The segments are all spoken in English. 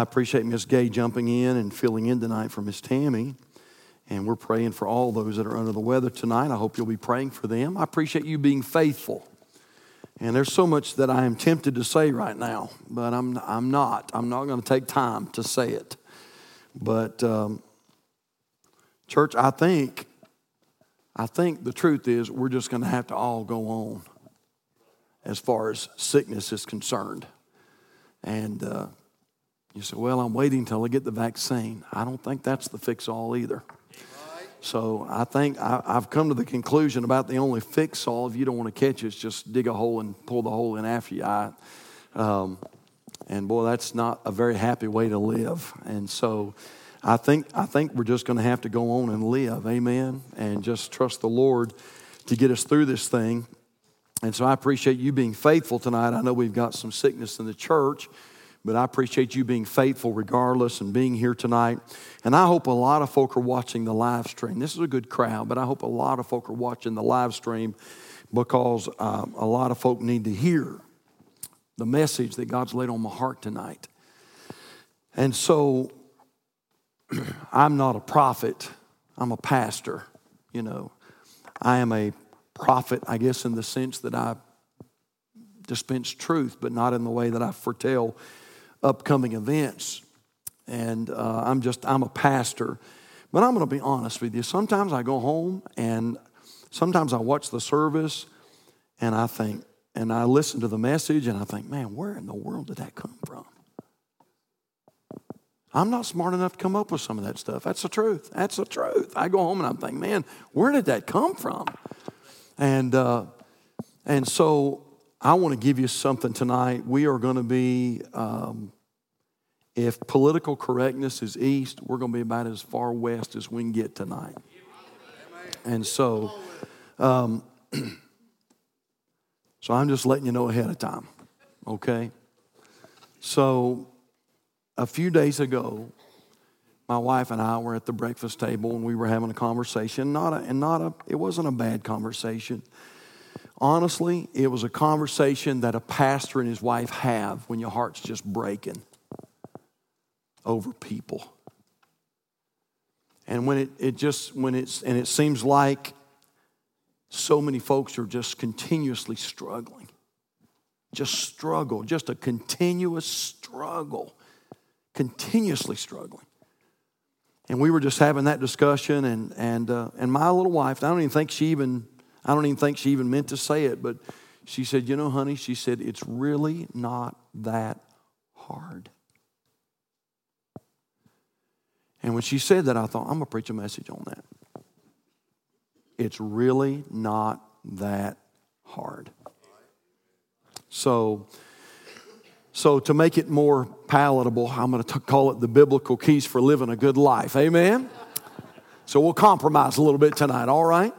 I appreciate Miss Gay jumping in and filling in tonight for Miss Tammy. And we're praying for all those that are under the weather tonight. I hope you'll be praying for them. I appreciate you being faithful. And there's so much that I am tempted to say right now, but I'm, I'm not. I'm not going to take time to say it. But, um, church, I think, I think the truth is we're just going to have to all go on as far as sickness is concerned. And uh, you say, well, I'm waiting until I get the vaccine. I don't think that's the fix all either. So I think I, have come to the conclusion about the only fix all if you don't want to catch it is just dig a hole and pull the hole in after you. I, um, and boy, that's not a very happy way to live. And so I think, I think we're just going to have to go on and live. Amen. And just trust the Lord to get us through this thing. And so I appreciate you being faithful tonight. I know we've got some sickness in the church. But I appreciate you being faithful regardless and being here tonight. And I hope a lot of folk are watching the live stream. This is a good crowd, but I hope a lot of folk are watching the live stream because um, a lot of folk need to hear the message that God's laid on my heart tonight. And so I'm not a prophet, I'm a pastor, you know. I am a prophet, I guess, in the sense that I dispense truth, but not in the way that I foretell upcoming events. And uh, I'm just, I'm a pastor. But I'm going to be honest with you. Sometimes I go home and sometimes I watch the service and I think, and I listen to the message and I think, man, where in the world did that come from? I'm not smart enough to come up with some of that stuff. That's the truth. That's the truth. I go home and I'm thinking, man, where did that come from? And uh, and so I want to give you something tonight. We are going to be, um, if political correctness is east, we're going to be about as far west as we can get tonight. And so, um, so I'm just letting you know ahead of time, okay? So, a few days ago, my wife and I were at the breakfast table and we were having a conversation. Not a, and not a, it wasn't a bad conversation. Honestly, it was a conversation that a pastor and his wife have when your heart's just breaking over people. And when it, it just, when it's, and it seems like so many folks are just continuously struggling. Just struggle, just a continuous struggle, continuously struggling. And we were just having that discussion, and, and, uh, and my little wife, I don't even think she even I don't even think she even meant to say it, but she said, You know, honey, she said, it's really not that hard. And when she said that, I thought, I'm going to preach a message on that. It's really not that hard. So, so to make it more palatable, I'm going to call it the biblical keys for living a good life. Amen? So we'll compromise a little bit tonight, all right?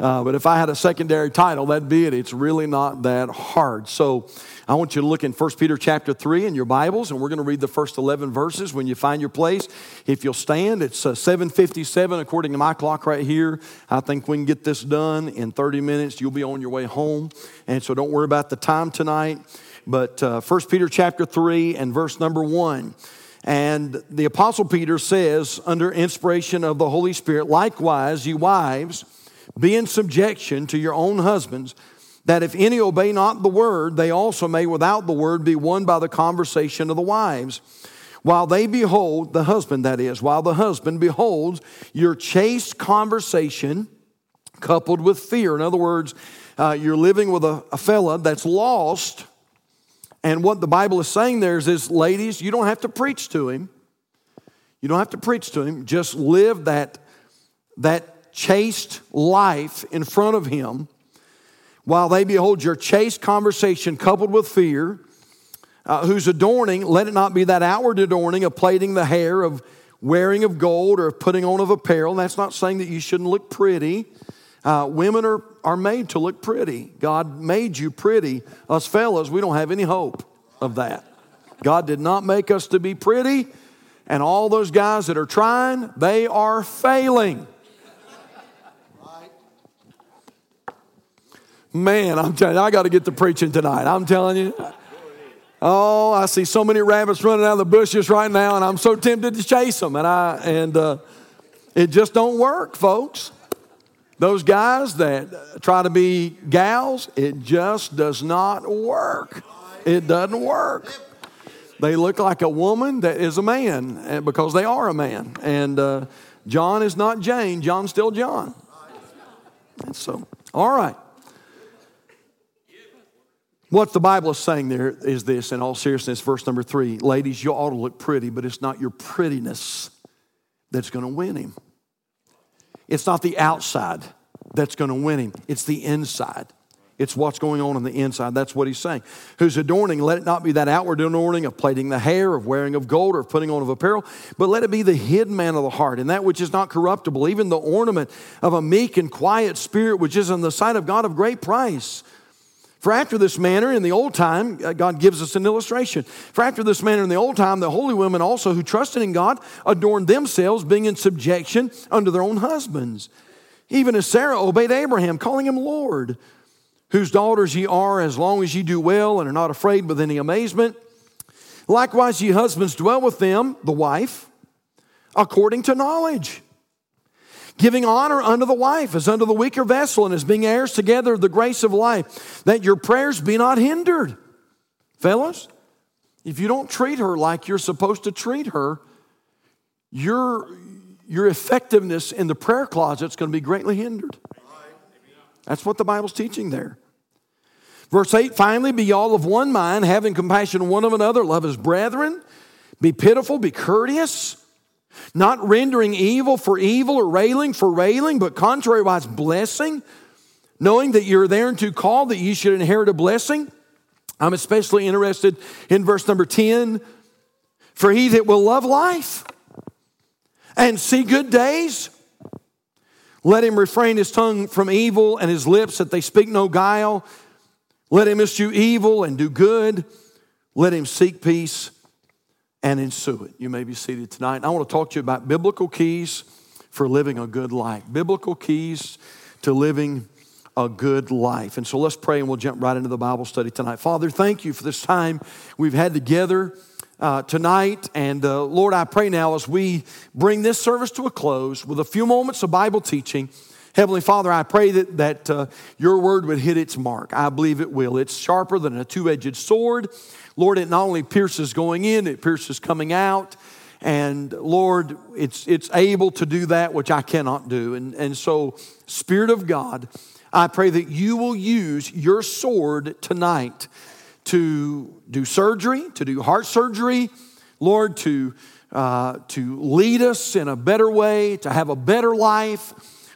Uh, but if I had a secondary title, that'd be it. It's really not that hard. So I want you to look in 1 Peter chapter 3 in your Bibles, and we're going to read the first 11 verses when you find your place. If you'll stand, it's uh, 757 according to my clock right here. I think we can get this done in 30 minutes. You'll be on your way home. And so don't worry about the time tonight. But uh, 1 Peter chapter 3 and verse number 1. And the Apostle Peter says, under inspiration of the Holy Spirit, likewise, you wives, be in subjection to your own husbands, that if any obey not the word, they also may without the word be won by the conversation of the wives. While they behold, the husband that is, while the husband beholds your chaste conversation coupled with fear. In other words, uh, you're living with a, a fella that's lost. And what the Bible is saying there is, is, ladies, you don't have to preach to him. You don't have to preach to him. Just live that, that chaste life in front of him while they behold your chaste conversation coupled with fear, uh, whose adorning, let it not be that outward adorning of plaiting the hair, of wearing of gold, or of putting on of apparel. That's not saying that you shouldn't look pretty. Uh, women are, are made to look pretty. God made you pretty. Us fellas, we don't have any hope of that. God did not make us to be pretty, and all those guys that are trying, they are failing. Man, I'm telling you, I got to get to preaching tonight. I'm telling you. Oh, I see so many rabbits running out of the bushes right now, and I'm so tempted to chase them, and I and uh, it just don't work, folks. Those guys that try to be gals, it just does not work. It doesn't work. They look like a woman that is a man eh, because they are a man. And uh, John is not Jane, John's still John. And so, all right. What the Bible is saying there is this, in all seriousness, verse number three Ladies, you ought to look pretty, but it's not your prettiness that's going to win him. It's not the outside that's going to win him, it's the inside. It's what's going on on the inside. That's what he's saying. Who's adorning, let it not be that outward adorning of plaiting the hair, of wearing of gold, or of putting on of apparel, but let it be the hidden man of the heart, and that which is not corruptible, even the ornament of a meek and quiet spirit, which is in the sight of God of great price. For after this manner, in the old time, uh, God gives us an illustration. For after this manner, in the old time, the holy women also who trusted in God adorned themselves, being in subjection unto their own husbands. Even as Sarah obeyed Abraham, calling him Lord, whose daughters ye are, as long as ye do well and are not afraid with any amazement. Likewise, ye husbands, dwell with them, the wife, according to knowledge giving honor unto the wife as unto the weaker vessel, and as being heirs together of the grace of life, that your prayers be not hindered. Fellas, if you don't treat her like you're supposed to treat her, your, your effectiveness in the prayer closet is going to be greatly hindered. That's what the Bible's teaching there. Verse 8 finally, be all of one mind, having compassion one of another, love as brethren, be pitiful, be courteous not rendering evil for evil or railing for railing, but contrariwise blessing, knowing that you're there and to call that you should inherit a blessing. I'm especially interested in verse number 10 for he that will love life and see good days, let him refrain his tongue from evil and his lips that they speak no guile. Let him eschew evil and do good. Let him seek peace and ensue it. You may be seated tonight. I want to talk to you about biblical keys for living a good life. Biblical keys to living a good life. And so let's pray and we'll jump right into the Bible study tonight. Father, thank you for this time we've had together. Uh, tonight. And uh, Lord, I pray now as we bring this service to a close with a few moments of Bible teaching. Heavenly Father, I pray that, that uh, your word would hit its mark. I believe it will. It's sharper than a two edged sword. Lord, it not only pierces going in, it pierces coming out. And Lord, it's, it's able to do that which I cannot do. And, and so, Spirit of God, I pray that you will use your sword tonight to do surgery, to do heart surgery, Lord, to, uh, to lead us in a better way, to have a better life.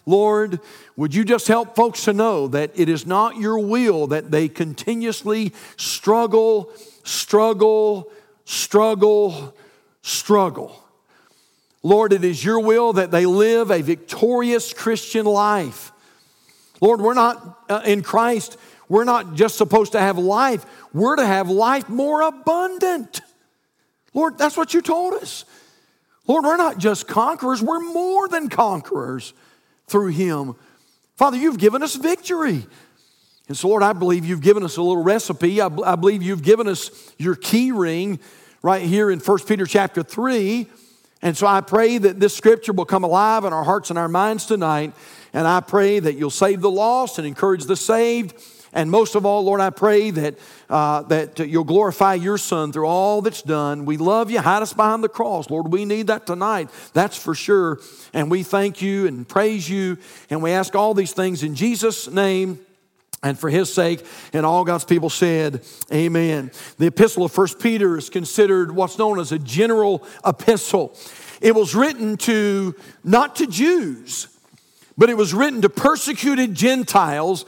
Lord, would you just help folks to know that it is not your will that they continuously struggle struggle, struggle, struggle. Lord, it is your will that they live a victorious Christian life. Lord, we're not uh, in Christ, we're not just supposed to have life, we're to have life more abundant. Lord, that's what you told us. Lord, we're not just conquerors, we're more than conquerors through Him. Father, you've given us victory. And so, Lord, I believe you've given us a little recipe. I, I believe you've given us your key ring right here in 1 Peter chapter 3. And so I pray that this scripture will come alive in our hearts and our minds tonight. And I pray that you'll save the lost and encourage the saved. And most of all, Lord, I pray that, uh, that you'll glorify your Son through all that's done. We love you. Hide us behind the cross. Lord, we need that tonight. That's for sure. And we thank you and praise you. And we ask all these things in Jesus' name and for his sake and all god's people said amen the epistle of First peter is considered what's known as a general epistle it was written to not to jews but it was written to persecuted gentiles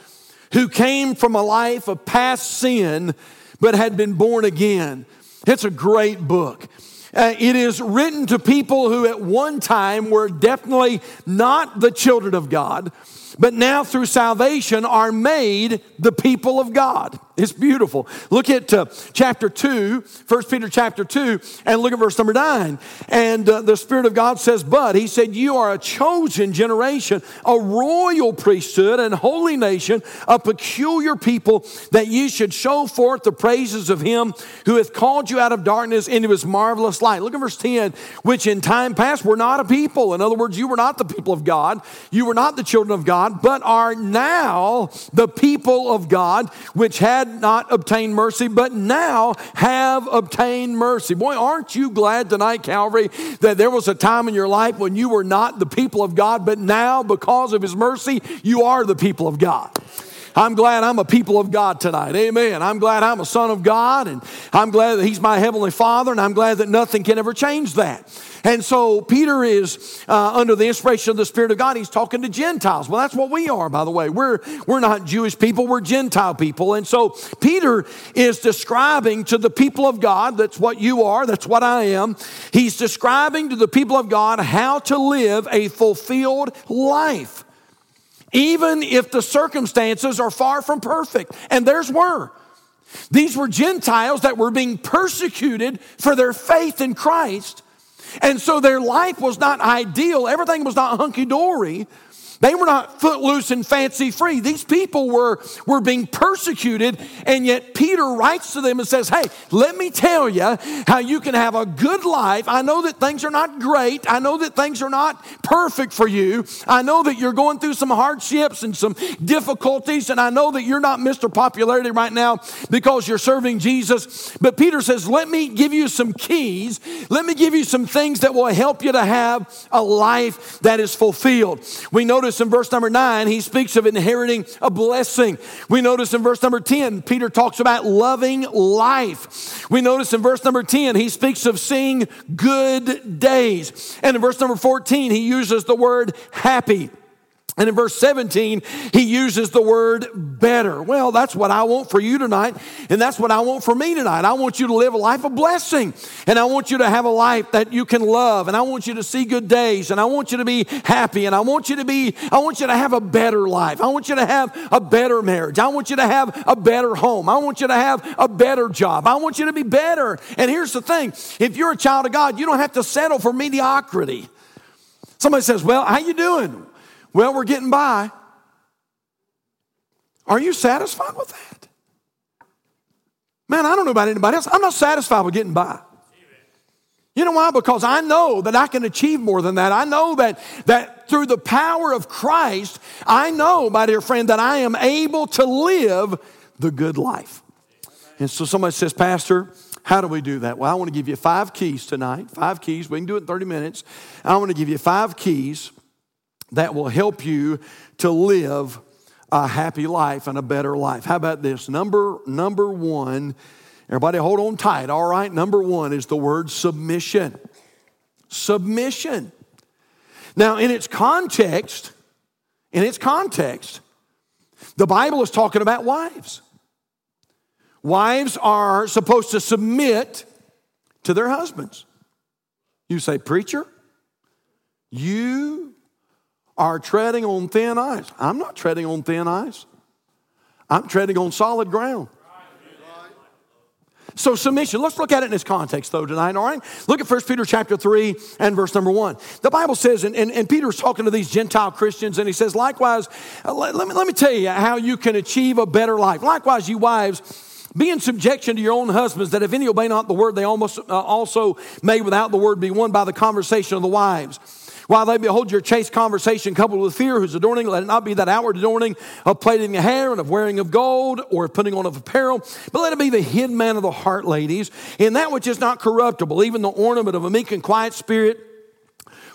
who came from a life of past sin but had been born again it's a great book uh, it is written to people who at one time were definitely not the children of God, but now through salvation are made the people of God. It's beautiful. Look at uh, chapter 2, 1 Peter chapter 2, and look at verse number 9. And uh, the Spirit of God says, But, he said, You are a chosen generation, a royal priesthood, and holy nation, a peculiar people, that ye should show forth the praises of him who hath called you out of darkness into his marvelous light. Look at verse 10, which in time past were not a people. In other words, you were not the people of God, you were not the children of God, but are now the people of God, which had not obtained mercy, but now have obtained mercy. Boy, aren't you glad tonight, Calvary, that there was a time in your life when you were not the people of God, but now, because of his mercy, you are the people of God. I'm glad I'm a people of God tonight. Amen. I'm glad I'm a son of God, and I'm glad that He's my heavenly Father, and I'm glad that nothing can ever change that. And so Peter is uh, under the inspiration of the Spirit of God. He's talking to Gentiles. Well, that's what we are, by the way. We're, we're not Jewish people, we're Gentile people. And so Peter is describing to the people of God, that's what you are, that's what I am. He's describing to the people of God how to live a fulfilled life, even if the circumstances are far from perfect. And theirs were. These were Gentiles that were being persecuted for their faith in Christ. And so their life was not ideal. Everything was not hunky dory. They were not footloose and fancy free. These people were, were being persecuted, and yet Peter writes to them and says, Hey, let me tell you how you can have a good life. I know that things are not great. I know that things are not perfect for you. I know that you're going through some hardships and some difficulties, and I know that you're not Mr. Popularity right now because you're serving Jesus. But Peter says, Let me give you some keys. Let me give you some things that will help you to have a life that is fulfilled. We notice notice in verse number nine, he speaks of inheriting a blessing. We notice in verse number 10, Peter talks about loving life. We notice in verse number 10, he speaks of seeing good days. And in verse number 14, he uses the word happy. And in verse 17, he uses the word better. Well, that's what I want for you tonight, and that's what I want for me tonight. I want you to live a life of blessing, and I want you to have a life that you can love, and I want you to see good days, and I want you to be happy, and I want you to be, I want you to have a better life. I want you to have a better marriage. I want you to have a better home. I want you to have a better job. I want you to be better. And here's the thing if you're a child of God, you don't have to settle for mediocrity. Somebody says, Well, how you doing? Well, we're getting by. Are you satisfied with that? Man, I don't know about anybody else. I'm not satisfied with getting by. You know why? Because I know that I can achieve more than that. I know that, that through the power of Christ, I know, my dear friend, that I am able to live the good life. And so somebody says, Pastor, how do we do that? Well, I want to give you five keys tonight. Five keys. We can do it in 30 minutes. I want to give you five keys that will help you to live a happy life and a better life. How about this? Number, number one, everybody hold on tight, all right? Number one is the word submission. Submission. Now, in its context, in its context, the Bible is talking about wives. Wives are supposed to submit to their husbands. You say, Preacher, you are treading on thin ice. I'm not treading on thin ice, I'm treading on solid ground. So submission, let's look at it in this context though tonight, all right? Look at 1 Peter chapter 3 and verse number 1. The Bible says, and, and, and Peter's talking to these Gentile Christians, and he says, likewise, uh, let, let, me, let me tell you how you can achieve a better life. Likewise, you wives, be in subjection to your own husbands, that if any obey not the word, they almost uh, also may without the word be won by the conversation of the wives. While they behold your chaste conversation coupled with fear, whose adorning, let it not be that outward adorning of plaiting the hair and of wearing of gold or of putting on of apparel, but let it be the hidden man of the heart, ladies, in that which is not corruptible, even the ornament of a meek and quiet spirit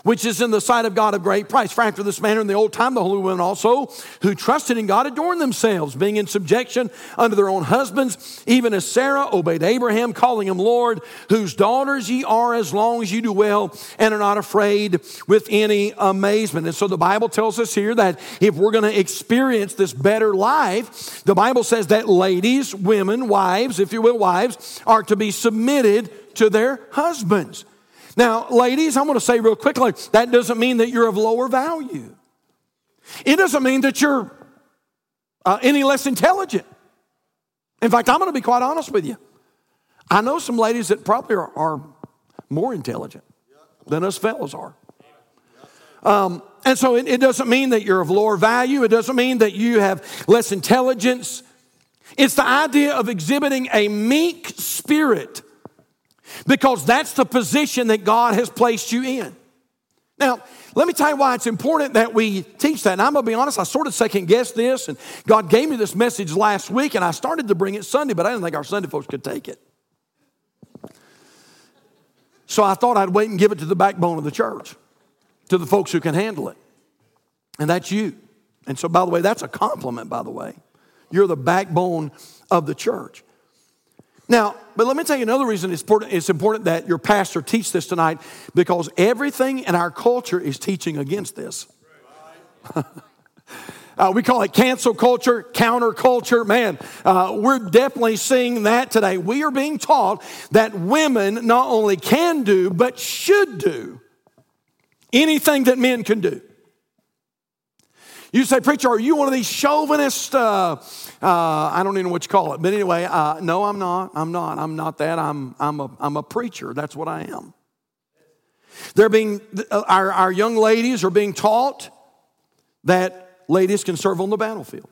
which is in the sight of God of great price. For after this manner in the old time, the holy women also, who trusted in God, adorned themselves, being in subjection unto their own husbands, even as Sarah obeyed Abraham, calling him Lord, whose daughters ye are as long as you do well and are not afraid with any amazement. And so the Bible tells us here that if we're going to experience this better life, the Bible says that ladies, women, wives, if you will, wives, are to be submitted to their husbands. Now, ladies, I'm going to say real quickly that doesn't mean that you're of lower value. It doesn't mean that you're uh, any less intelligent. In fact, I'm going to be quite honest with you. I know some ladies that probably are, are more intelligent than us fellows are. Um, and so it, it doesn't mean that you're of lower value. It doesn't mean that you have less intelligence. It's the idea of exhibiting a meek spirit because that's the position that God has placed you in. Now, let me tell you why it's important that we teach that. And I'm going to be honest, I sort of second guessed this, and God gave me this message last week, and I started to bring it Sunday, but I didn't think our Sunday folks could take it. So I thought I'd wait and give it to the backbone of the church, to the folks who can handle it. And that's you. And so, by the way, that's a compliment, by the way. You're the backbone of the church. Now, but let me tell you another reason it's important, it's important that your pastor teach this tonight because everything in our culture is teaching against this. uh, we call it cancel culture, counterculture. Man, uh, we're definitely seeing that today. We are being taught that women not only can do, but should do anything that men can do. You say, Preacher, are you one of these chauvinist? Uh, uh, I don't even know what you call it. But anyway, uh, no, I'm not. I'm not. I'm not that. I'm, I'm, a, I'm a preacher. That's what I am. They're being, uh, our, our young ladies are being taught that ladies can serve on the battlefield.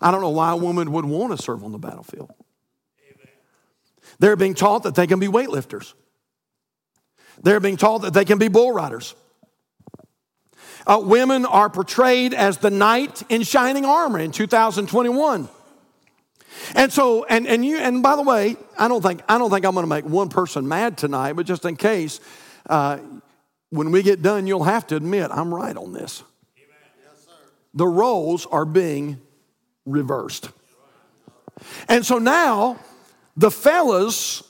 I don't know why a woman would want to serve on the battlefield. They're being taught that they can be weightlifters. They're being taught that they can be bull riders. Uh, women are portrayed as the knight in shining armor in 2021. And so, and, and you, and by the way, I don't think, I don't think I'm going to make one person mad tonight, but just in case, uh, when we get done, you'll have to admit I'm right on this. the roles are being reversed. And so now, the fellas,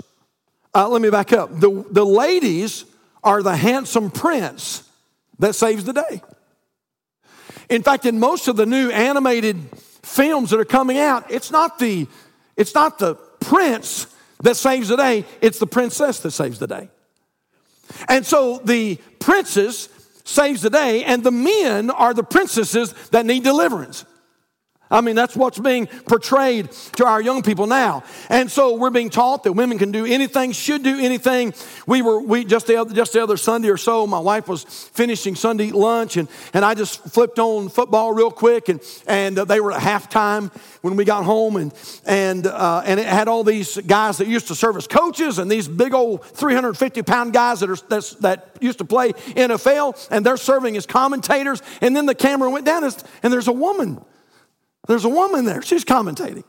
uh, let me back up. The, the ladies are the handsome prince that saves the day. In fact, in most of the new animated films that are coming out, it's not the, it's not the prince that saves the day, it's the princess that saves the day. And so the princess saves the day, and the men are the princesses that need deliverance. I mean, that's what's being portrayed to our young people now. And so we're being taught that women can do anything, should do anything. We were, we just the other, just the other Sunday or so, my wife was finishing Sunday lunch and, and I just flipped on football real quick and, and uh, they were at halftime when we got home and, and, uh, and it had all these guys that used to serve as coaches and these big old 350 pound guys that are, that's, that used to play NFL and they're serving as commentators. And then the camera went down and there's a woman there's a woman there. She's commentating.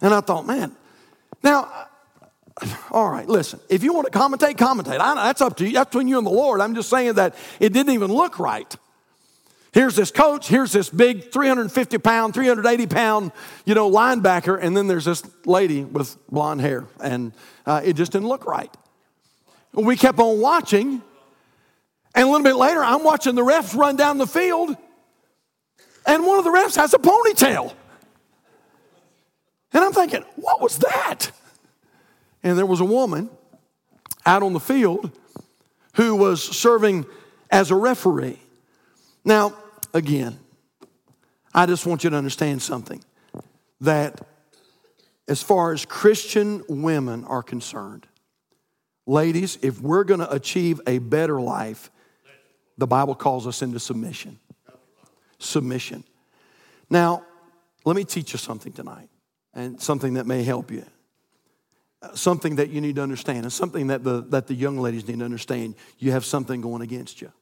And I thought, man, now, all right, listen, if you want to commentate, commentate. I, that's up to you. That's between you and the Lord. I'm just saying that it didn't even look right. Here's this coach, here's this big 350 pound, 380 pound, you know, linebacker, and then there's this lady with blonde hair, and uh, it just didn't look right. We kept on watching, and a little bit later, I'm watching the refs run down the field, and one of the refs has a ponytail. And I'm thinking, what was that? And there was a woman out on the field who was serving as a referee. Now, again, I just want you to understand something that as far as Christian women are concerned, ladies, if we're going to achieve a better life, the Bible calls us into submission submission. Now, let me teach you something tonight, and something that may help you. Uh, something that you need to understand, and something that the, that the young ladies need to understand. You have something going against you,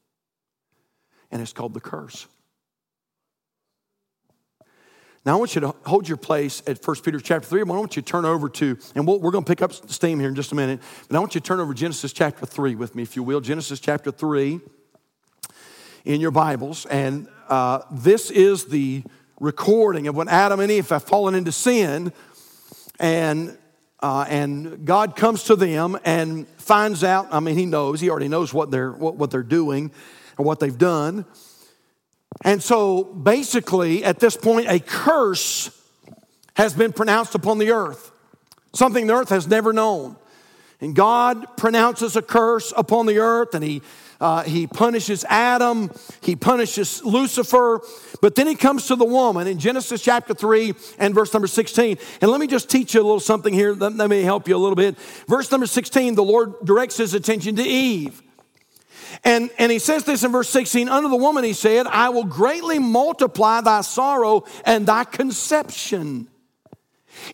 and it's called the curse. Now, I want you to hold your place at 1 Peter chapter 3. I want you to turn over to, and we we are going to pick up steam here in just a minute, but I want you to turn over Genesis chapter 3 with me, if you will. Genesis chapter 3 in your Bibles. And uh, this is the recording of when Adam and Eve have fallen into sin, and uh, and God comes to them and finds out. I mean, He knows. He already knows what they're what, what they're doing and what they've done. And so, basically, at this point, a curse has been pronounced upon the earth, something the earth has never known. And God pronounces a curse upon the earth and he, uh, he punishes Adam, he punishes Lucifer, but then he comes to the woman in Genesis chapter 3 and verse number 16. And let me just teach you a little something here that, that may help you a little bit. Verse number 16, the Lord directs his attention to Eve. And, and he says this in verse 16 Unto the woman he said, I will greatly multiply thy sorrow and thy conception.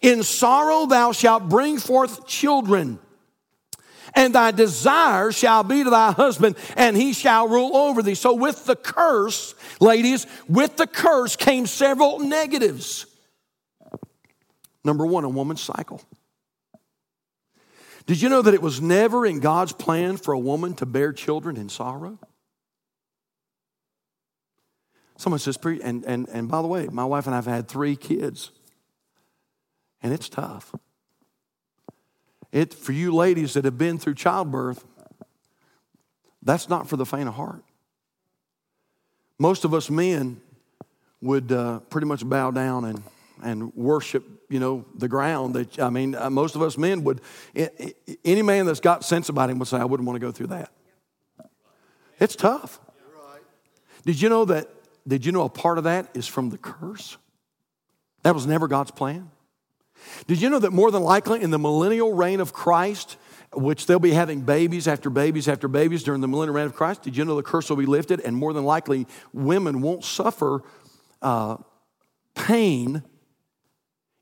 In sorrow thou shalt bring forth children, and thy desire shall be to thy husband, and he shall rule over thee. So, with the curse, ladies, with the curse came several negatives. Number one, a woman's cycle. Did you know that it was never in God's plan for a woman to bear children in sorrow? Someone says, and, and, and by the way, my wife and I have had three kids, and it's tough. It, for you ladies that have been through childbirth, that's not for the faint of heart. Most of us men would uh, pretty much bow down and, and worship you know, the ground. That I mean, uh, most of us men would, any man that's got sense about him would say, I wouldn't want to go through that. It's tough. Did you know that? Did you know a part of that is from the curse? That was never God's plan. Did you know that more than likely in the millennial reign of Christ, which they'll be having babies after babies after babies during the millennial reign of Christ, did you know the curse will be lifted? And more than likely, women won't suffer uh, pain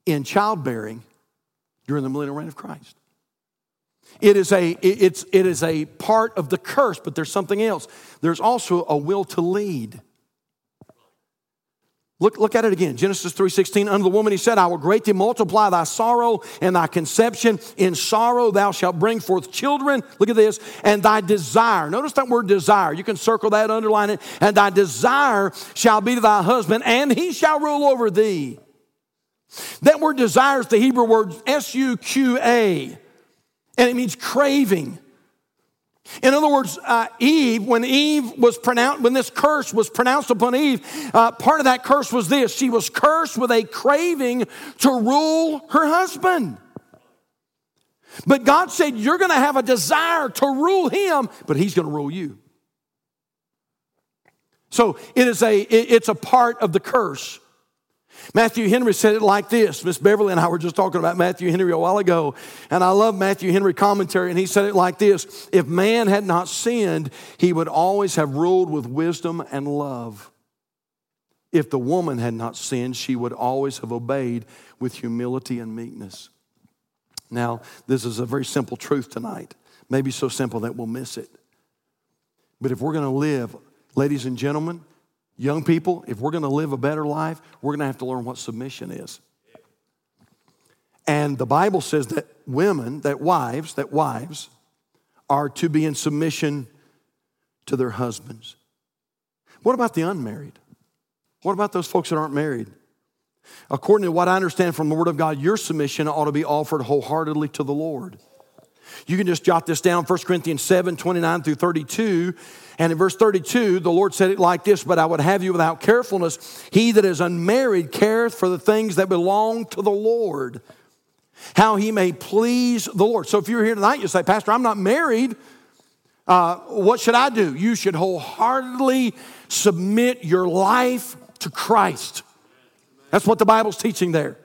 in childbearing during the millennial reign of Christ. It is, a, it's, it is a part of the curse, but there's something else. There's also a will to lead. Look, look at it again. Genesis 3:16. Unto the woman he said, I will greatly multiply thy sorrow and thy conception. In sorrow thou shalt bring forth children. Look at this. And thy desire. Notice that word desire. You can circle that, underline it. And thy desire shall be to thy husband, and he shall rule over thee. That word desire is the Hebrew word S U Q A, and it means craving. In other words, uh, Eve, when Eve was pronounced, when this curse was pronounced upon Eve, uh, part of that curse was this she was cursed with a craving to rule her husband. But God said, You're going to have a desire to rule him, but he's going to rule you. So it is a, it's a part of the curse. Matthew Henry said it like this. Miss Beverly and I were just talking about Matthew Henry a while ago, and I love Matthew Henry commentary, and he said it like this If man had not sinned, he would always have ruled with wisdom and love. If the woman had not sinned, she would always have obeyed with humility and meekness. Now, this is a very simple truth tonight, maybe so simple that we'll miss it. But if we're going to live, ladies and gentlemen, Young people, if we're going to live a better life, we're going to have to learn what submission is. And the Bible says that women, that wives, that wives are to be in submission to their husbands. What about the unmarried? What about those folks that aren't married? According to what I understand from the Word of God, your submission ought to be offered wholeheartedly to the Lord. You can just jot this down 1 Corinthians 7 29 through 32. And in verse 32, the Lord said it like this But I would have you without carefulness. He that is unmarried careth for the things that belong to the Lord, how he may please the Lord. So if you're here tonight, you say, Pastor, I'm not married. Uh, what should I do? You should wholeheartedly submit your life to Christ. That's what the Bible's teaching there.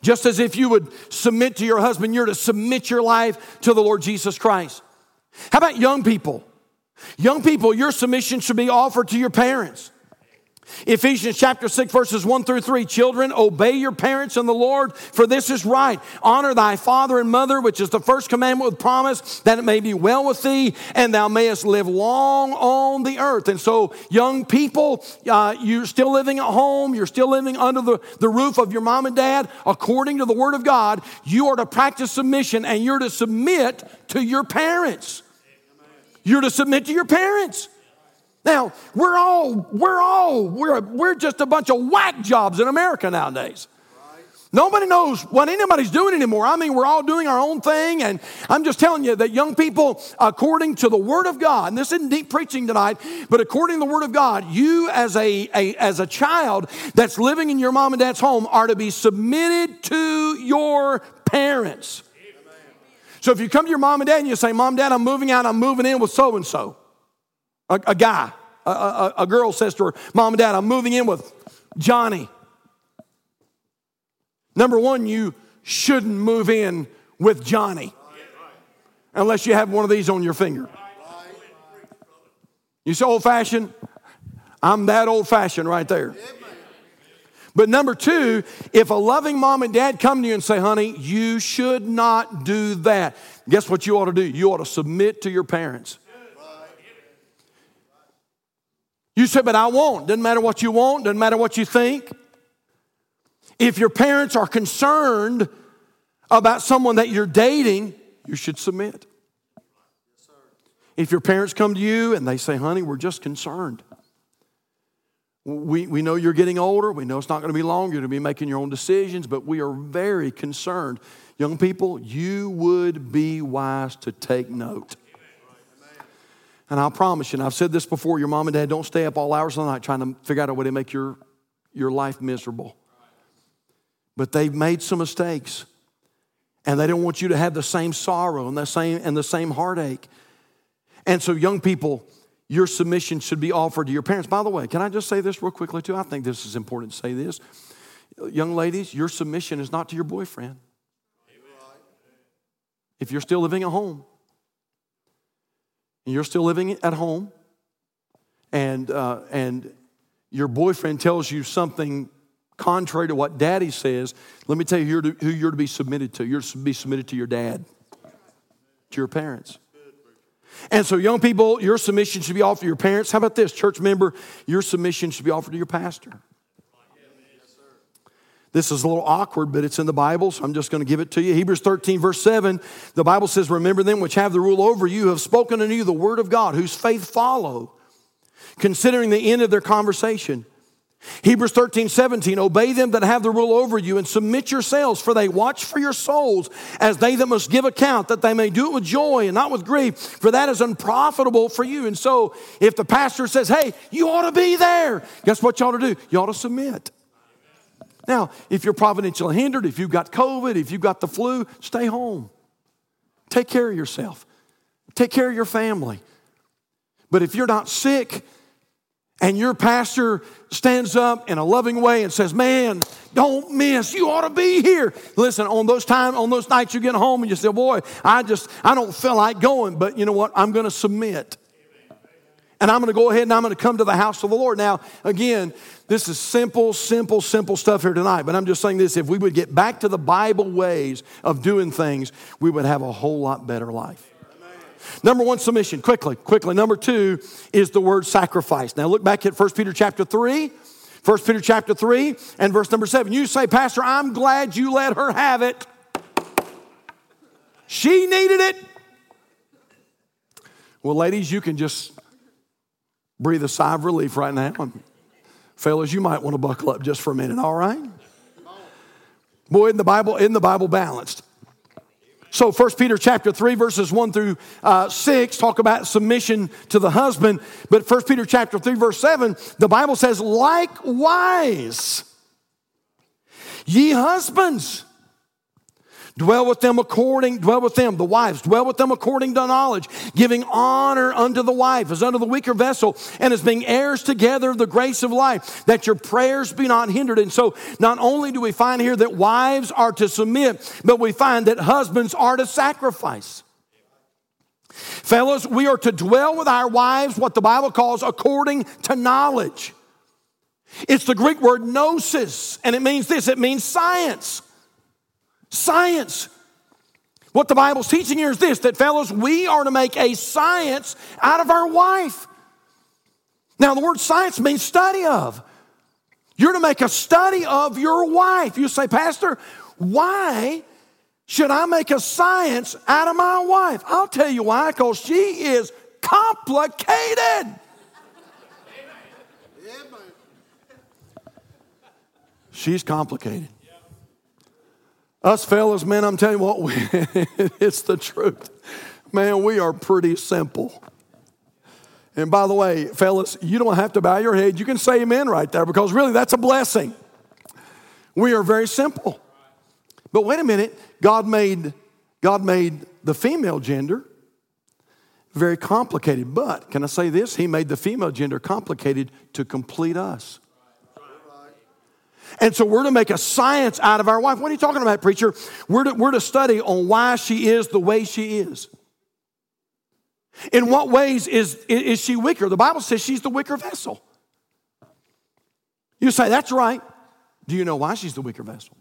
Just as if you would submit to your husband, you're to submit your life to the Lord Jesus Christ. How about young people? Young people, your submission should be offered to your parents. Ephesians chapter 6, verses 1 through 3. Children, obey your parents in the Lord, for this is right. Honor thy father and mother, which is the first commandment with promise, that it may be well with thee, and thou mayest live long on the earth. And so, young people, uh, you're still living at home, you're still living under the, the roof of your mom and dad. According to the word of God, you are to practice submission and you're to submit to your parents. You're to submit to your parents. Now, we're all, we're all, we're, we're just a bunch of whack jobs in America nowadays. Nobody knows what anybody's doing anymore. I mean, we're all doing our own thing. And I'm just telling you that young people, according to the Word of God, and this isn't deep preaching tonight, but according to the Word of God, you as a, a, as a child that's living in your mom and dad's home are to be submitted to your parents. So if you come to your mom and dad and you say, Mom, Dad, I'm moving out, I'm moving in with so and so, a guy, a, a, a girl says to her, Mom and Dad, I'm moving in with Johnny. Number one, you shouldn't move in with Johnny unless you have one of these on your finger. You say old fashioned? I'm that old fashioned right there. But number two, if a loving mom and dad come to you and say, honey, you should not do that, guess what you ought to do? You ought to submit to your parents. You say, but I won't. Doesn't matter what you want, doesn't matter what you think. If your parents are concerned about someone that you're dating, you should submit. If your parents come to you and they say, honey, we're just concerned. We, we know you're getting older. We know it's not going to be long. You're going to be making your own decisions, but we are very concerned. Young people, you would be wise to take note. And I'll promise you, and I've said this before your mom and dad don't stay up all hours of the night trying to figure out a way to make your, your life miserable. But they've made some mistakes. And they don't want you to have the same sorrow and the same, and the same heartache. And so, young people, your submission should be offered to your parents. By the way, can I just say this real quickly, too? I think this is important to say this. Young ladies, your submission is not to your boyfriend. If you're still living at home, and you're still living at home, and, uh, and your boyfriend tells you something contrary to what daddy says, let me tell you who you're to, who you're to be submitted to. You're to be submitted to your dad, to your parents. And so, young people, your submission should be offered to your parents. How about this, church member? Your submission should be offered to your pastor. This is a little awkward, but it's in the Bible, so I'm just going to give it to you. Hebrews 13, verse 7, the Bible says, Remember them which have the rule over you, have spoken unto you the word of God, whose faith follow, considering the end of their conversation. Hebrews 13, 17, obey them that have the rule over you and submit yourselves, for they watch for your souls as they that must give account, that they may do it with joy and not with grief, for that is unprofitable for you. And so, if the pastor says, hey, you ought to be there, guess what you ought to do? You ought to submit. Now, if you're providentially hindered, if you've got COVID, if you've got the flu, stay home. Take care of yourself, take care of your family. But if you're not sick, and your pastor stands up in a loving way and says, Man, don't miss. You ought to be here. Listen, on those times, on those nights you get home and you say, Boy, I just I don't feel like going, but you know what? I'm gonna submit. And I'm gonna go ahead and I'm gonna come to the house of the Lord. Now, again, this is simple, simple, simple stuff here tonight, but I'm just saying this if we would get back to the Bible ways of doing things, we would have a whole lot better life. Number one, submission. Quickly, quickly. Number two is the word sacrifice. Now look back at 1 Peter chapter 3. 1 Peter chapter 3 and verse number 7. You say, Pastor, I'm glad you let her have it. She needed it. Well, ladies, you can just breathe a sigh of relief right now. And fellas, you might want to buckle up just for a minute, all right? Boy, in the Bible, in the Bible balanced. So 1 Peter chapter 3 verses 1 through uh, 6 talk about submission to the husband. But 1 Peter chapter 3 verse 7, the Bible says, likewise, ye husbands, Dwell with them according, dwell with them, the wives, dwell with them according to knowledge, giving honor unto the wife as unto the weaker vessel, and as being heirs together of the grace of life, that your prayers be not hindered. And so, not only do we find here that wives are to submit, but we find that husbands are to sacrifice. Fellows, we are to dwell with our wives, what the Bible calls according to knowledge. It's the Greek word gnosis, and it means this it means science. Science. What the Bible's teaching here is this that, fellows, we are to make a science out of our wife. Now, the word science means study of. You're to make a study of your wife. You say, Pastor, why should I make a science out of my wife? I'll tell you why, because she is complicated. She's complicated. Us fellas, man, I'm telling you what, we, it's the truth. Man, we are pretty simple. And by the way, fellas, you don't have to bow your head. You can say amen right there because really that's a blessing. We are very simple. But wait a minute, God made God made the female gender very complicated. But can I say this? He made the female gender complicated to complete us. And so we're to make a science out of our wife. What are you talking about, preacher? We're to, we're to study on why she is the way she is. In what ways is, is she weaker? The Bible says she's the weaker vessel. You say, that's right. Do you know why she's the weaker vessel?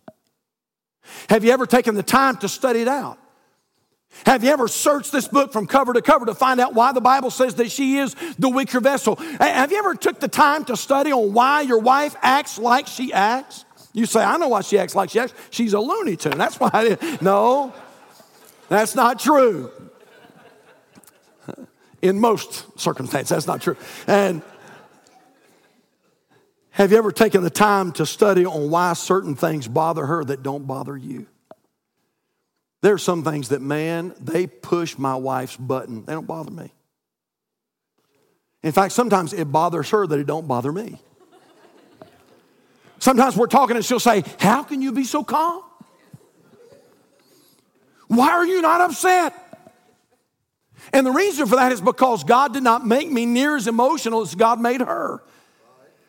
Have you ever taken the time to study it out? Have you ever searched this book from cover to cover to find out why the Bible says that she is the weaker vessel? Have you ever took the time to study on why your wife acts like she acts? You say, I know why she acts like she acts. She's a Looney Tune. That's why. I did. no, that's not true. In most circumstances, that's not true. And have you ever taken the time to study on why certain things bother her that don't bother you? There are some things that, man, they push my wife's button. They don't bother me. In fact, sometimes it bothers her that it don't bother me. Sometimes we're talking and she'll say, How can you be so calm? Why are you not upset? And the reason for that is because God did not make me near as emotional as God made her.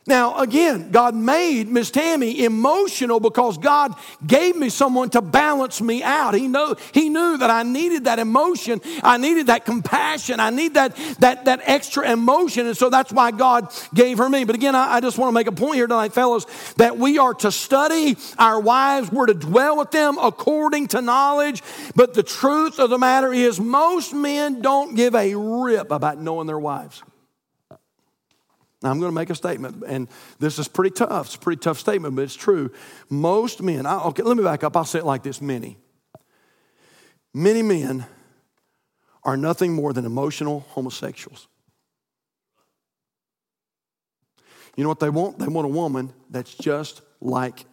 Now, again, God made Miss Tammy emotional because God gave me someone to balance me out. He, know, he knew that I needed that emotion. I needed that compassion. I need that, that, that extra emotion. And so that's why God gave her me. But again, I, I just want to make a point here tonight, fellows, that we are to study our wives. We're to dwell with them according to knowledge. But the truth of the matter is, most men don't give a rip about knowing their wives. Now, I'm going to make a statement, and this is pretty tough. It's a pretty tough statement, but it's true. Most men, I, okay, let me back up. I'll say it like this many. Many men are nothing more than emotional homosexuals. You know what they want? They want a woman that's just like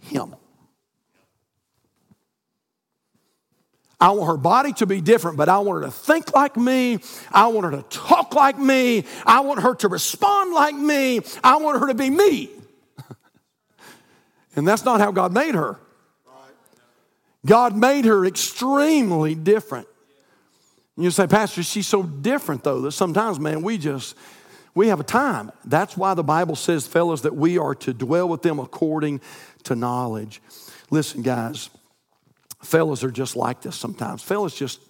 him. I want her body to be different, but I want her to think like me. I want her to talk like me. I want her to respond like me. I want her to be me. and that's not how God made her. God made her extremely different. And you say, Pastor, she's so different though that sometimes, man, we just, we have a time. That's why the Bible says, fellas, that we are to dwell with them according to knowledge. Listen, guys Fellas are just like this sometimes. Fellas just,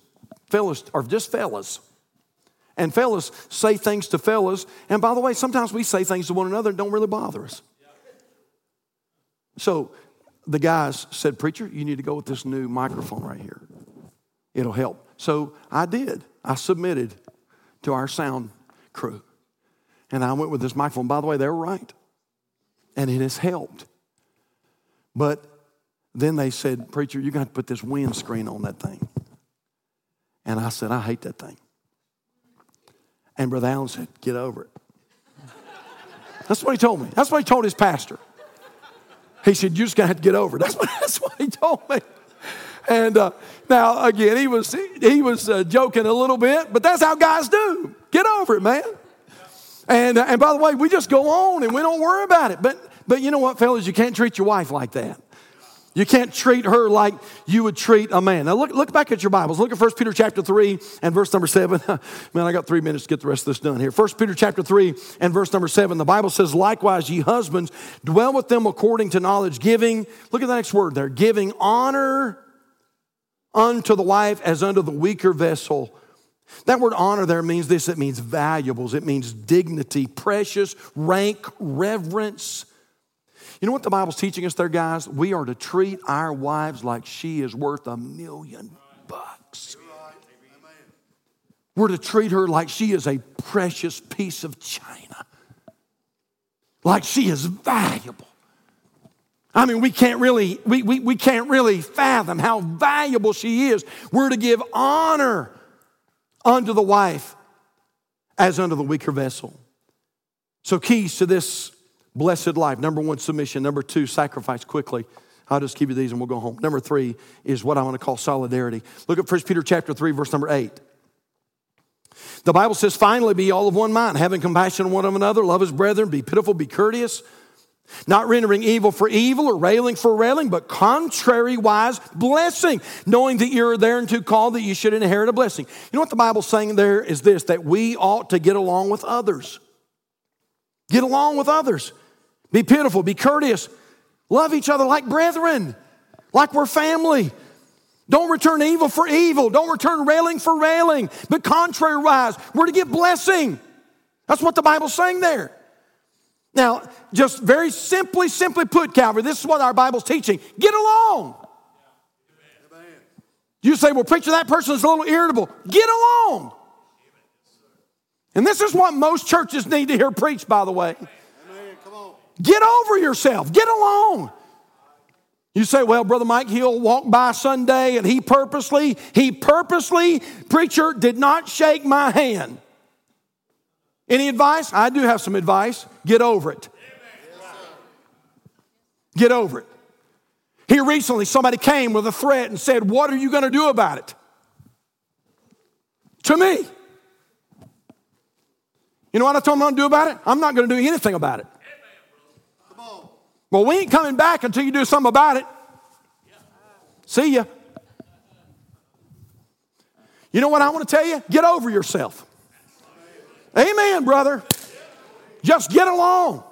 fellas are just fellas. And fellas say things to fellas. And by the way, sometimes we say things to one another that don't really bother us. So the guys said, Preacher, you need to go with this new microphone right here. It'll help. So I did. I submitted to our sound crew. And I went with this microphone. By the way, they were right. And it has helped. But then they said, Preacher, you're going to put this windscreen on that thing. And I said, I hate that thing. And Brother Allen said, Get over it. That's what he told me. That's what he told his pastor. He said, You're just going to have to get over it. That's what, that's what he told me. And uh, now, again, he was, he was uh, joking a little bit, but that's how guys do. Get over it, man. And, uh, and by the way, we just go on and we don't worry about it. But, but you know what, fellas? You can't treat your wife like that. You can't treat her like you would treat a man. Now look, look back at your Bibles. Look at 1 Peter chapter 3 and verse number 7. man, I got three minutes to get the rest of this done here. 1 Peter chapter 3 and verse number 7. The Bible says, Likewise, ye husbands, dwell with them according to knowledge, giving, look at the next word there, giving honor unto the wife as unto the weaker vessel. That word honor there means this it means valuables, it means dignity, precious, rank, reverence. You know what the Bible's teaching us there, guys? We are to treat our wives like she is worth a million bucks. We're to treat her like she is a precious piece of china, like she is valuable. I mean, we can't really, we, we, we can't really fathom how valuable she is. We're to give honor unto the wife as unto the weaker vessel. So, keys to this blessed life. Number one, submission. Number two, sacrifice quickly. I'll just give you these and we'll go home. Number three is what I want to call solidarity. Look at 1 Peter chapter 3, verse number 8. The Bible says, finally, be all of one mind, having compassion on one of another, love his brethren, be pitiful, be courteous. Not rendering evil for evil or railing for railing, but contrariwise blessing, knowing that you're thereunto called that you should inherit a blessing. You know what the Bible's saying there is this that we ought to get along with others. Get along with others. Be pitiful, be courteous, love each other like brethren, like we're family. Don't return evil for evil. Don't return railing for railing, but contrariwise, we're to give blessing. That's what the Bible's saying there. Now, just very simply, simply put, Calvary, this is what our Bible's teaching. Get along. You say, well, preacher, that person is a little irritable. Get along. And this is what most churches need to hear preached, by the way. Get over yourself. Get along. You say, well, Brother Mike, he'll walk by Sunday and he purposely, he purposely, preacher, did not shake my hand. Any advice? I do have some advice. Get over it. Get over it. Here recently, somebody came with a threat and said, What are you going to do about it? To me. You know what I told him I'm going to do about it? I'm not going to do anything about it. Well, we ain't coming back until you do something about it. See ya. You know what I want to tell you? Get over yourself. Amen, brother. Just get along.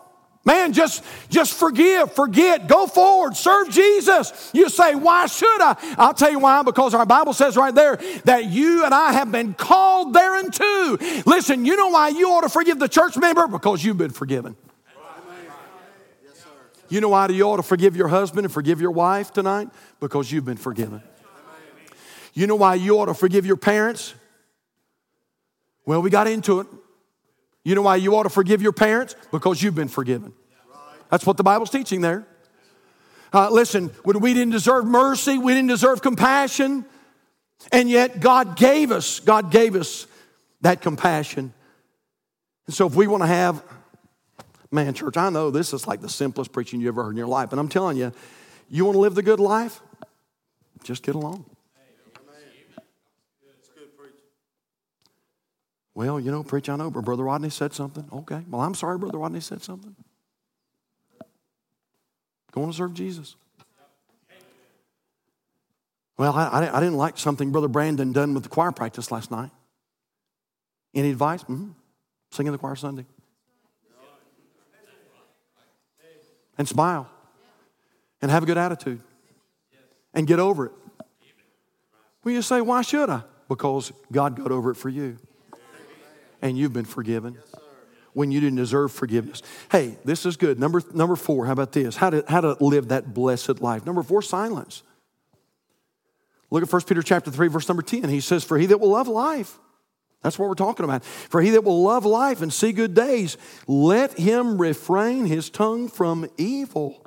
Man, just, just forgive, forget, go forward, serve Jesus. You say, why should I? I'll tell you why, because our Bible says right there that you and I have been called thereunto. Listen, you know why you ought to forgive the church member? Because you've been forgiven. You know why you ought to forgive your husband and forgive your wife tonight? Because you've been forgiven. You know why you ought to forgive your parents? Well, we got into it. You know why you ought to forgive your parents? Because you've been forgiven. That's what the Bible's teaching there. Uh, listen, when we didn't deserve mercy, we didn't deserve compassion, and yet God gave us, God gave us that compassion. And so if we want to have, man, church, I know this is like the simplest preaching you ever heard in your life, but I'm telling you, you want to live the good life? Just get along. Well, you know, preach, I know, but Brother Rodney said something. Okay. Well, I'm sorry, Brother Rodney said something. Go on to serve Jesus. Well, I, I, didn't like something Brother Brandon done with the choir practice last night. Any advice? Mm-hmm. Sing in the choir Sunday. And smile. And have a good attitude. And get over it. Well, you say, why should I? Because God got over it for you and you've been forgiven when you didn't deserve forgiveness. Hey, this is good. Number, number four, how about this? How to, how to live that blessed life. Number four, silence. Look at 1 Peter chapter 3, verse number 10. He says, For he that will love life, that's what we're talking about. For he that will love life and see good days, let him refrain his tongue from evil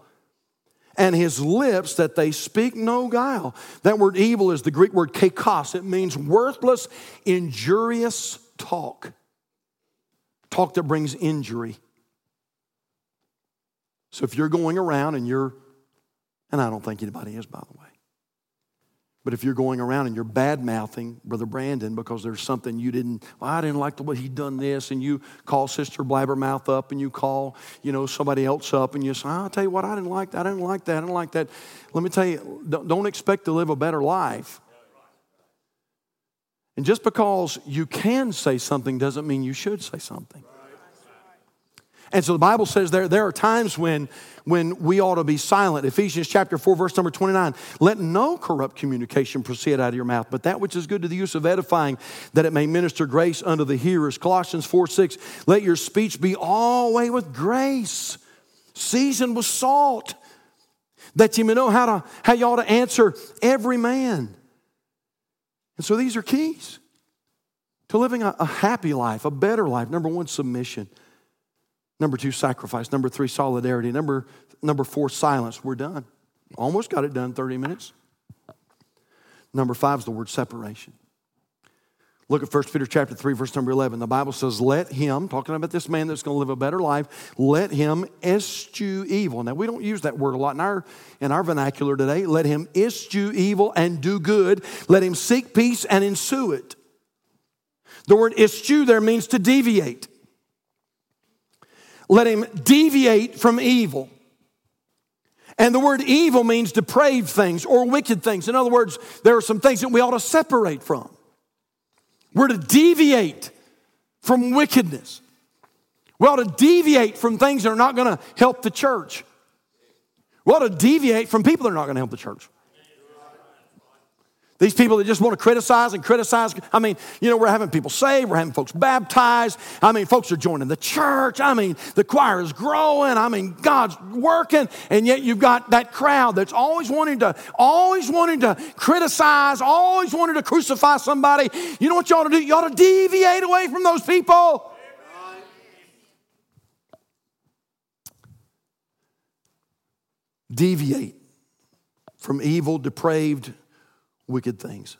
and his lips that they speak no guile. That word evil is the Greek word kakos. It means worthless, injurious talk talk that brings injury. So if you're going around and you're, and I don't think anybody is, by the way, but if you're going around and you're bad mouthing Brother Brandon because there's something you didn't, well, I didn't like the way he done this, and you call Sister Blabbermouth up and you call, you know, somebody else up and you say, I'll tell you what, I didn't like that, I didn't like that, I didn't like that. Let me tell you, don't expect to live a better life. And just because you can say something doesn't mean you should say something. And so the Bible says there, there are times when, when we ought to be silent. Ephesians chapter 4, verse number 29. Let no corrupt communication proceed out of your mouth, but that which is good to the use of edifying, that it may minister grace unto the hearers. Colossians 4, 6. Let your speech be always with grace, seasoned with salt, that you may know how, to, how you ought to answer every man. And so these are keys to living a, a happy life, a better life. Number one, submission. Number two, sacrifice. Number three, solidarity. Number, number four, silence. We're done. Almost got it done 30 minutes. Number five is the word separation. Look at 1 Peter chapter 3, verse number 11. The Bible says, Let him, talking about this man that's going to live a better life, let him eschew evil. Now, we don't use that word a lot in our, in our vernacular today. Let him eschew evil and do good. Let him seek peace and ensue it. The word eschew there means to deviate. Let him deviate from evil. And the word evil means depraved things or wicked things. In other words, there are some things that we ought to separate from. We're to deviate from wickedness. We ought to deviate from things that are not going to help the church. We ought to deviate from people that are not going to help the church. These people that just want to criticize and criticize. I mean, you know, we're having people saved, we're having folks baptized. I mean, folks are joining the church. I mean, the choir is growing. I mean, God's working. And yet you've got that crowd that's always wanting to, always wanting to criticize, always wanting to crucify somebody. You know what you ought to do? You ought to deviate away from those people. Deviate from evil, depraved, wicked things.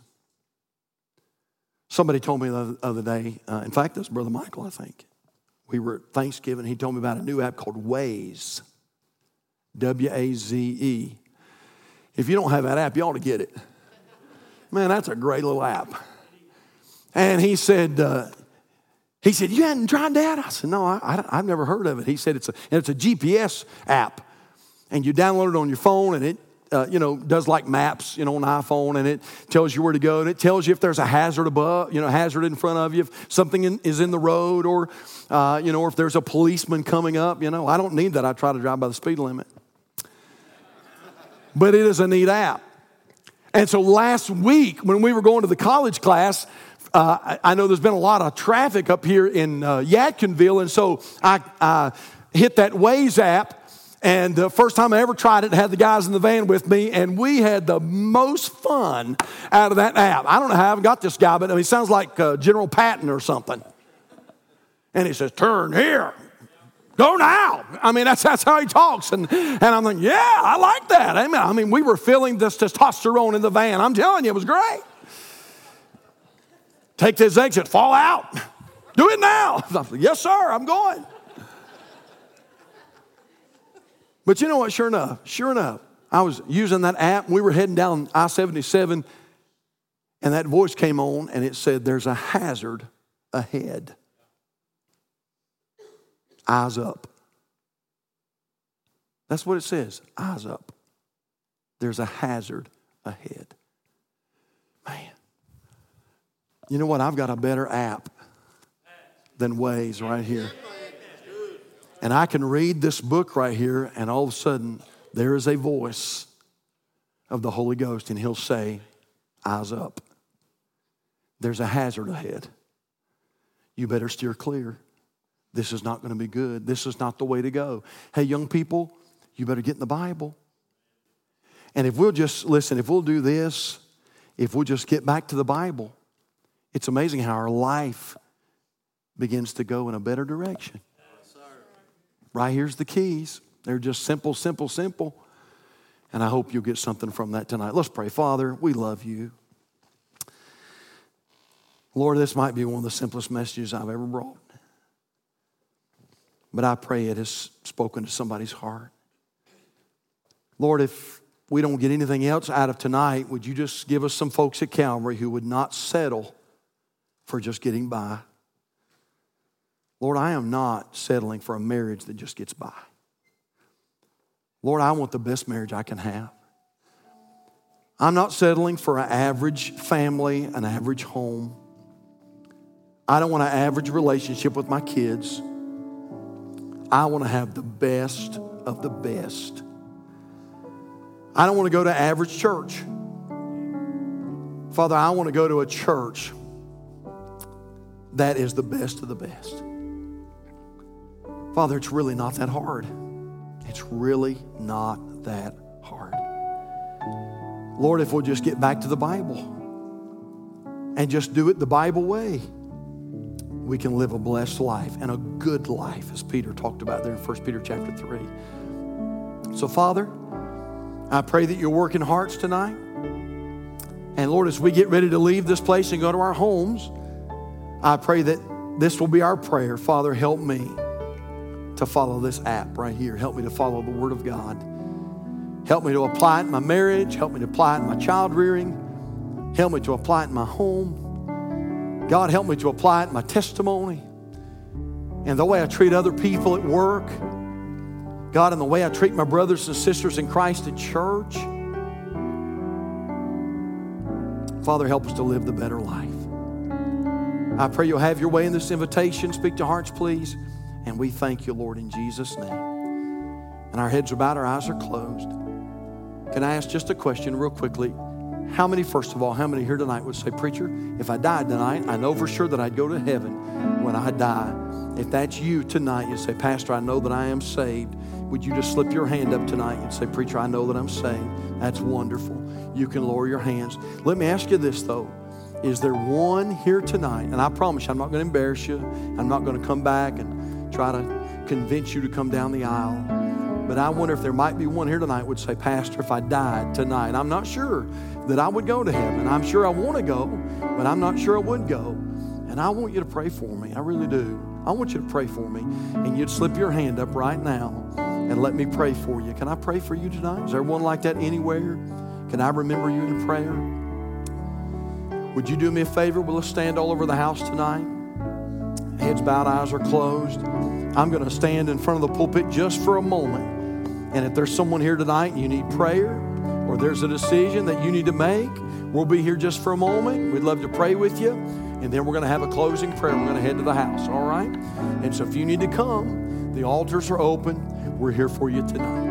Somebody told me the other day, uh, in fact, this Brother Michael, I think. We were at Thanksgiving. He told me about a new app called Waze. W A Z E. If you don't have that app, you ought to get it. Man, that's a great little app. And he said, uh, he said, you hadn't tried that? I said, no, I, have never heard of it. He said, it's a, it's a GPS app. And you download it on your phone and it uh, you know, does like maps, you know, on iPhone, and it tells you where to go, and it tells you if there's a hazard above, you know, hazard in front of you, if something in, is in the road, or, uh, you know, if there's a policeman coming up. You know, I don't need that. I try to drive by the speed limit. But it is a neat app. And so last week, when we were going to the college class, uh, I know there's been a lot of traffic up here in uh, Yadkinville, and so I, I hit that Waze app and the first time I ever tried it, I had the guys in the van with me, and we had the most fun out of that app. I don't know how I got this guy, but I mean, he sounds like uh, General Patton or something. And he says, Turn here. Go now. I mean, that's, that's how he talks. And, and I'm like, Yeah, I like that. Amen. I mean, we were feeling this testosterone in the van. I'm telling you, it was great. Take this exit, fall out. Do it now. yes, sir, I'm going. But you know what? Sure enough, sure enough, I was using that app. We were heading down I 77, and that voice came on and it said, There's a hazard ahead. Eyes up. That's what it says eyes up. There's a hazard ahead. Man, you know what? I've got a better app than Waze right here. And I can read this book right here, and all of a sudden, there is a voice of the Holy Ghost, and He'll say, Eyes up. There's a hazard ahead. You better steer clear. This is not going to be good. This is not the way to go. Hey, young people, you better get in the Bible. And if we'll just, listen, if we'll do this, if we'll just get back to the Bible, it's amazing how our life begins to go in a better direction. Right here's the keys. They're just simple, simple, simple. And I hope you'll get something from that tonight. Let's pray. Father, we love you. Lord, this might be one of the simplest messages I've ever brought. But I pray it has spoken to somebody's heart. Lord, if we don't get anything else out of tonight, would you just give us some folks at Calvary who would not settle for just getting by? Lord, I am not settling for a marriage that just gets by. Lord, I want the best marriage I can have. I'm not settling for an average family, an average home. I don't want an average relationship with my kids. I want to have the best of the best. I don't want to go to average church. Father, I want to go to a church that is the best of the best. Father, it's really not that hard. It's really not that hard. Lord, if we'll just get back to the Bible and just do it the Bible way, we can live a blessed life and a good life, as Peter talked about there in 1 Peter chapter 3. So, Father, I pray that you're working hearts tonight. And Lord, as we get ready to leave this place and go to our homes, I pray that this will be our prayer. Father, help me to follow this app right here. Help me to follow the Word of God. Help me to apply it in my marriage. Help me to apply it in my child rearing. Help me to apply it in my home. God, help me to apply it in my testimony and the way I treat other people at work. God, in the way I treat my brothers and sisters in Christ at church. Father, help us to live the better life. I pray you'll have your way in this invitation. Speak to hearts, please. And we thank you, Lord, in Jesus' name. And our heads are bowed, our eyes are closed. Can I ask just a question, real quickly? How many, first of all, how many here tonight would say, Preacher, if I died tonight, I know for sure that I'd go to heaven when I die. If that's you tonight, you say, Pastor, I know that I am saved. Would you just slip your hand up tonight and say, Preacher, I know that I'm saved? That's wonderful. You can lower your hands. Let me ask you this, though. Is there one here tonight? And I promise you, I'm not going to embarrass you. I'm not going to come back and try to convince you to come down the aisle. But I wonder if there might be one here tonight would say, Pastor, if I died tonight, I'm not sure that I would go to heaven. I'm sure I want to go, but I'm not sure I would go. And I want you to pray for me. I really do. I want you to pray for me. And you'd slip your hand up right now and let me pray for you. Can I pray for you tonight? Is there one like that anywhere? Can I remember you in prayer? Would you do me a favor? Will us stand all over the house tonight? Heads bowed, eyes are closed. I'm going to stand in front of the pulpit just for a moment. And if there's someone here tonight and you need prayer, or there's a decision that you need to make, we'll be here just for a moment. We'd love to pray with you. And then we're going to have a closing prayer. We're going to head to the house, all right? And so if you need to come, the altars are open. We're here for you tonight.